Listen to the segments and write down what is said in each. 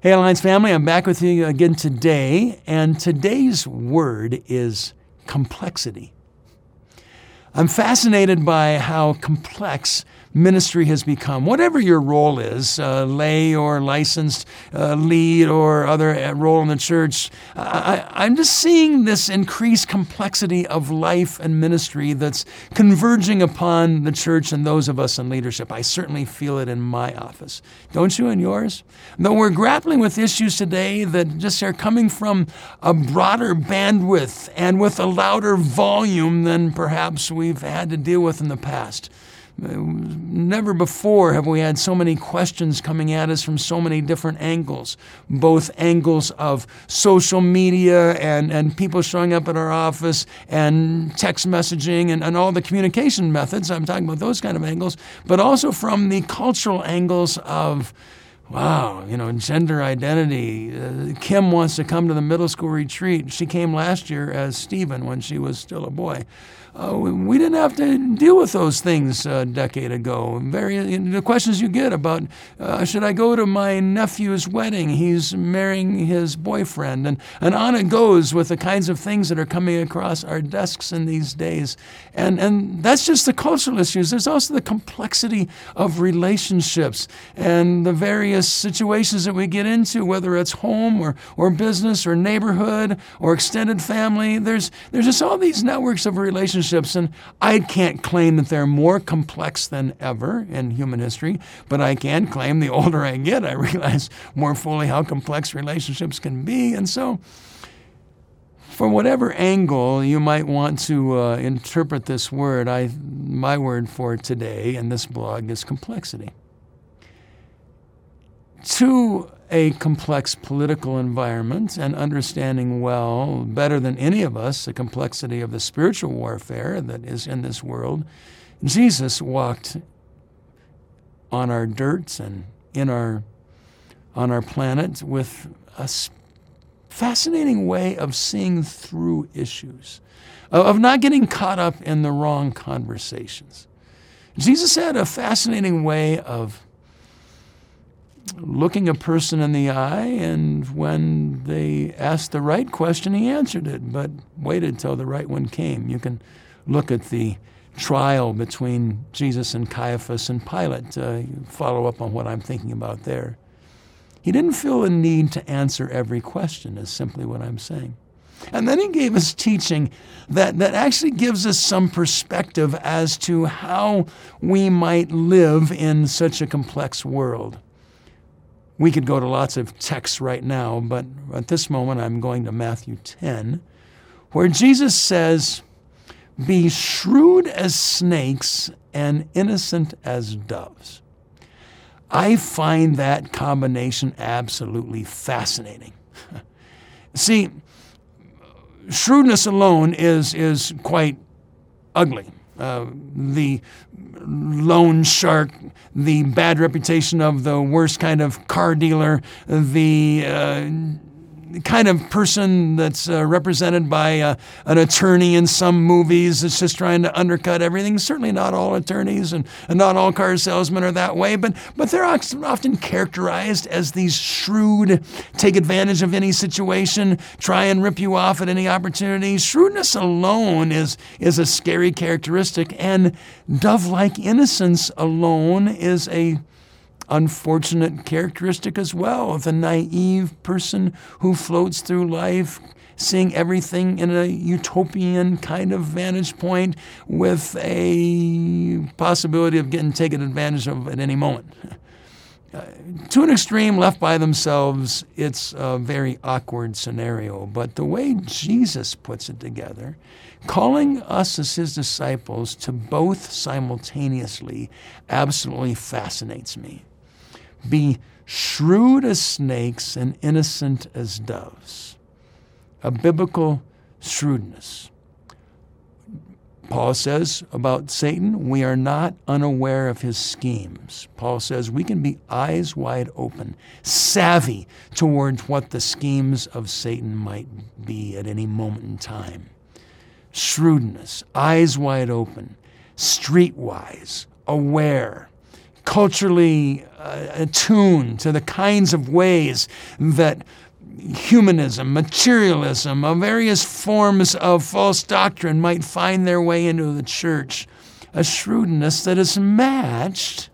Hey, Alliance family, I'm back with you again today, and today's word is complexity. I'm fascinated by how complex ministry has become. Whatever your role is, uh, lay or licensed, uh, lead or other uh, role in the church, I, am just seeing this increased complexity of life and ministry that's converging upon the church and those of us in leadership. I certainly feel it in my office. Don't you in yours? Though we're grappling with issues today that just are coming from a broader bandwidth and with a louder volume than perhaps we've had to deal with in the past. Never before have we had so many questions coming at us from so many different angles, both angles of social media and, and people showing up at our office and text messaging and, and all the communication methods. I'm talking about those kind of angles, but also from the cultural angles of wow, you know, gender identity. Uh, Kim wants to come to the middle school retreat. She came last year as Stephen when she was still a boy. Uh, we didn't have to deal with those things a decade ago. Very the questions you get about uh, should I go to my nephew's wedding? He's marrying his boyfriend, and and on it goes with the kinds of things that are coming across our desks in these days. And and that's just the cultural issues. There's also the complexity of relationships and the various situations that we get into, whether it's home or or business or neighborhood or extended family. There's there's just all these networks of relationships relationships, and I can't claim that they're more complex than ever in human history, but I can claim the older I get, I realize more fully how complex relationships can be. And so, from whatever angle you might want to uh, interpret this word, I, my word for today in this blog is complexity. To a complex political environment and understanding well, better than any of us, the complexity of the spiritual warfare that is in this world, Jesus walked on our dirt and in our on our planet with a fascinating way of seeing through issues, of not getting caught up in the wrong conversations. Jesus had a fascinating way of looking a person in the eye, and when they asked the right question, he answered it, but waited till the right one came. You can look at the trial between Jesus and Caiaphas and Pilate to follow up on what I'm thinking about there. He didn't feel a need to answer every question, is simply what I'm saying. And then he gave us teaching that, that actually gives us some perspective as to how we might live in such a complex world. We could go to lots of texts right now, but at this moment I'm going to Matthew 10, where Jesus says, Be shrewd as snakes and innocent as doves. I find that combination absolutely fascinating. See, shrewdness alone is, is quite ugly. Uh, the loan shark, the bad reputation of the worst kind of car dealer, the uh, kind of person that's uh, represented by uh, an attorney in some movies that's just trying to undercut everything. Certainly not all attorneys and, and not all car salesmen are that way, but, but they're often characterized as these shrewd, take advantage of any situation, try and rip you off at any opportunity. Shrewdness alone is, is a scary characteristic, and dove like innocence alone is a unfortunate characteristic as well of the naive person who floats through life seeing everything in a utopian kind of vantage point with a possibility of getting taken advantage of at any moment. Uh, to an extreme, left by themselves, it's a very awkward scenario. But the way Jesus puts it together, calling us as his disciples to both simultaneously, absolutely fascinates me. Be shrewd as snakes and innocent as doves. A biblical shrewdness. Paul says about Satan, we are not unaware of his schemes. Paul says we can be eyes wide open, savvy towards what the schemes of Satan might be at any moment in time. Shrewdness, eyes wide open, streetwise, aware, culturally uh, attuned to the kinds of ways that humanism, materialism, of various forms of false doctrine might find their way into the church. A shrewdness that is matched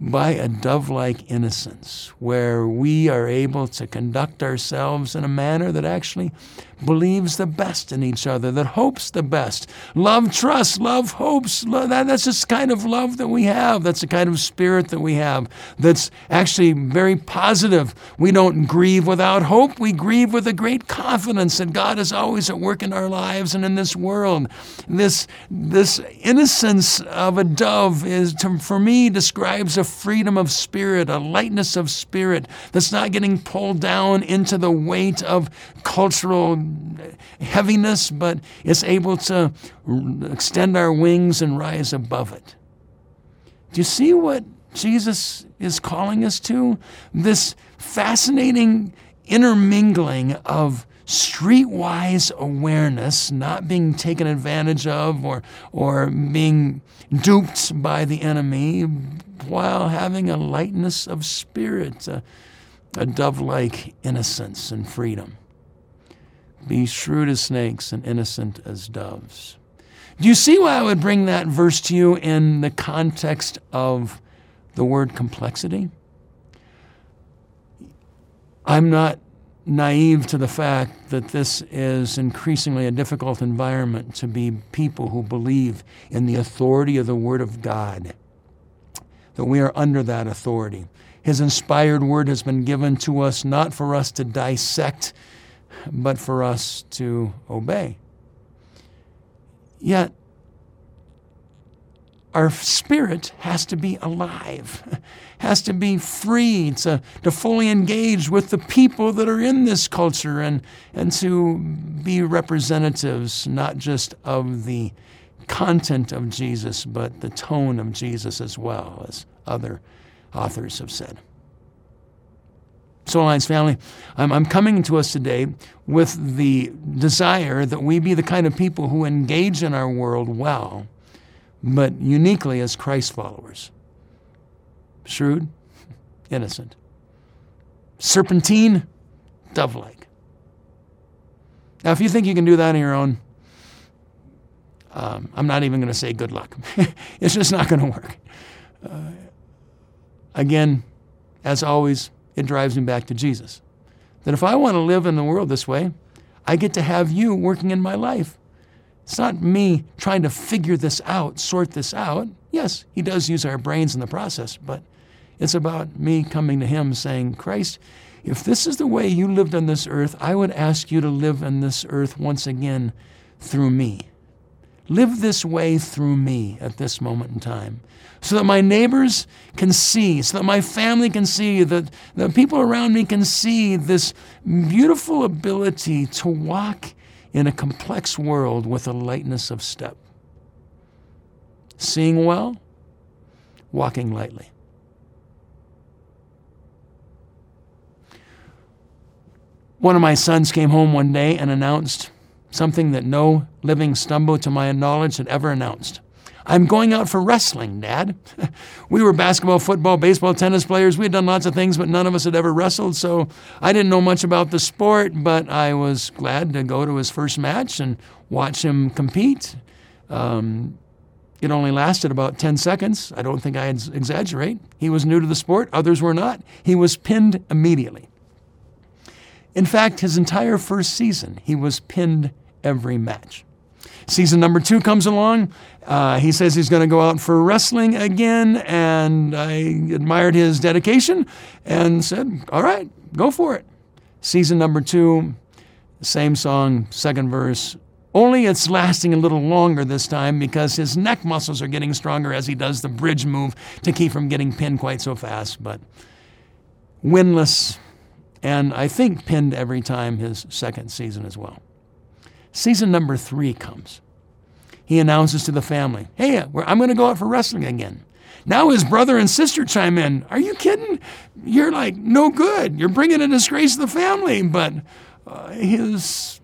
by a dove like innocence, where we are able to conduct ourselves in a manner that actually believes the best in each other, that hopes the best. Love trusts, love hopes. Love, that, that's this kind of love that we have. That's the kind of spirit that we have that's actually very positive. We don't grieve without hope. We grieve with a great confidence that God is always at work in our lives and in this world. This, this innocence of a dove is, to, for me, describes a freedom of spirit, a lightness of spirit that's not getting pulled down into the weight of cultural heaviness, but is able to extend our wings and rise above it. Do you see what Jesus is calling us to? This fascinating intermingling of streetwise awareness, not being taken advantage of or, or being duped by the enemy, while having a lightness of spirit, a, a dove like innocence and freedom. Be shrewd as snakes and innocent as doves. Do you see why I would bring that verse to you in the context of the word complexity? I'm not naive to the fact that this is increasingly a difficult environment to be people who believe in the authority of the Word of God, that we are under that authority. His inspired Word has been given to us not for us to dissect but for us to obey. Yet, our spirit has to be alive, has to be free to, to fully engage with the people that are in this culture and, and to be representatives not just of the content of Jesus, but the tone of Jesus as well, as other authors have said. So, Alliance family, I'm, I'm coming to us today with the desire that we be the kind of people who engage in our world well, but uniquely as Christ followers. Shrewd, innocent. Serpentine, dove like. Now, if you think you can do that on your own, um, I'm not even going to say good luck. it's just not going to work. Uh, again, as always, it drives me back to Jesus. That if I want to live in the world this way, I get to have you working in my life. It's not me trying to figure this out, sort this out. Yes, He does use our brains in the process, but it's about me coming to Him saying, Christ, if this is the way you lived on this earth, I would ask you to live on this earth once again through me. Live this way through me at this moment in time so that my neighbors can see, so that my family can see, that the people around me can see this beautiful ability to walk in a complex world with a lightness of step. Seeing well, walking lightly. One of my sons came home one day and announced something that no living stumbo to my knowledge had ever announced. I'm going out for wrestling, Dad. we were basketball, football, baseball, tennis players. We had done lots of things, but none of us had ever wrestled, so I didn't know much about the sport, but I was glad to go to his first match and watch him compete. Um, it only lasted about 10 seconds. I don't think I exaggerate. He was new to the sport, others were not. He was pinned immediately. In fact, his entire first season, he was pinned every match. Season number two comes along. Uh, he says he's going to go out for wrestling again, and I admired his dedication and said, All right, go for it. Season number two, same song, second verse. Only it's lasting a little longer this time because his neck muscles are getting stronger as he does the bridge move to keep from getting pinned quite so fast. But winless, and I think pinned every time his second season as well. Season number three comes. He announces to the family, Hey, I'm going to go out for wrestling again. Now his brother and sister chime in. Are you kidding? You're like no good. You're bringing a disgrace to the family. But uh, his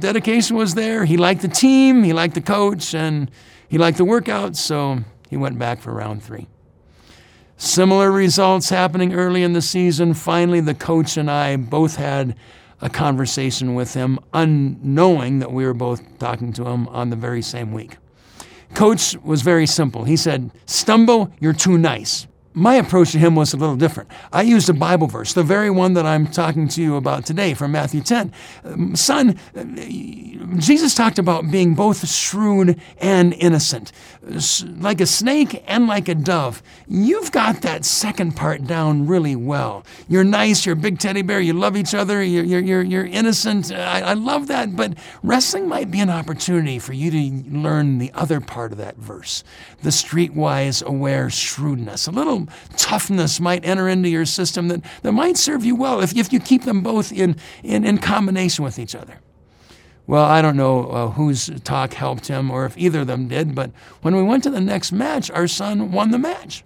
dedication was there. He liked the team, he liked the coach, and he liked the workouts, so he went back for round three. Similar results happening early in the season. Finally, the coach and I both had a conversation with him, unknowing that we were both talking to him on the very same week. Coach was very simple. He said, Stumbo, you're too nice my approach to him was a little different. I used a Bible verse, the very one that I'm talking to you about today from Matthew 10. Um, son, Jesus talked about being both shrewd and innocent, like a snake and like a dove. You've got that second part down really well. You're nice, you're a big teddy bear, you love each other, you're, you're, you're, innocent. I, I love that, but wrestling might be an opportunity for you to learn the other part of that verse the streetwise aware shrewdness. A little toughness might enter into your system that, that might serve you well if, if you keep them both in, in, in combination with each other. Well, I don't know uh, whose talk helped him or if either of them did, but when we went to the next match, our son won the match.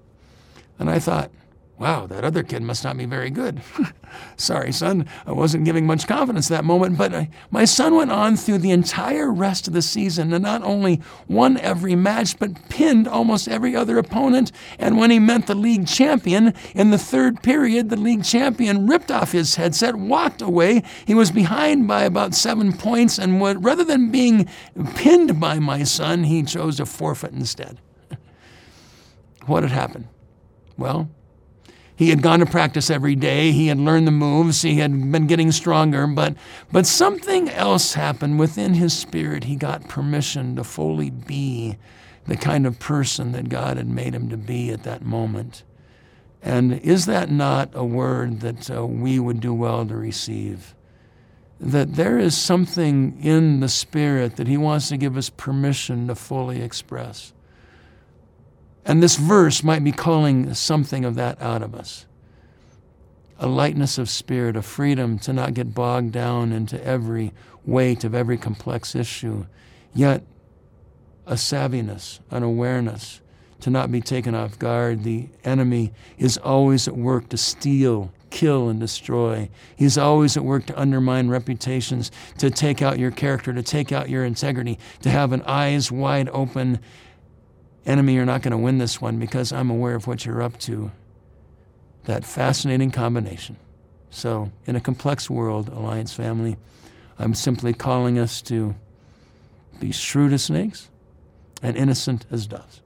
And I thought, wow, that other kid must not be very good. Sorry, son, I wasn't giving much confidence that moment, but I, my son went on through the entire rest of the season and not only won every match, but pinned almost every other opponent. And when he met the league champion in the third period, the league champion ripped off his headset, walked away. He was behind by about seven points, and would, rather than being pinned by my son, he chose to forfeit instead. what had happened? Well, he had gone to practice every day. He had learned the moves. He had been getting stronger. But, but something else happened within his spirit. He got permission to fully be the kind of person that God had made him to be at that moment. And is that not a word that uh, we would do well to receive? That there is something in the Spirit that He wants to give us permission to fully express. And this verse might be calling something of that out of us a lightness of spirit, a freedom to not get bogged down into every weight of every complex issue, yet a savviness, an awareness to not be taken off guard. The enemy is always at work to steal, kill, and destroy. He's always at work to undermine reputations, to take out your character, to take out your integrity, to have an eyes wide open enemy, you're not going to win this one because I'm aware of what you're up to. That fascinating combination. So, in a complex world, Alliance family, I'm simply calling us to be shrewd as snakes and innocent as doves.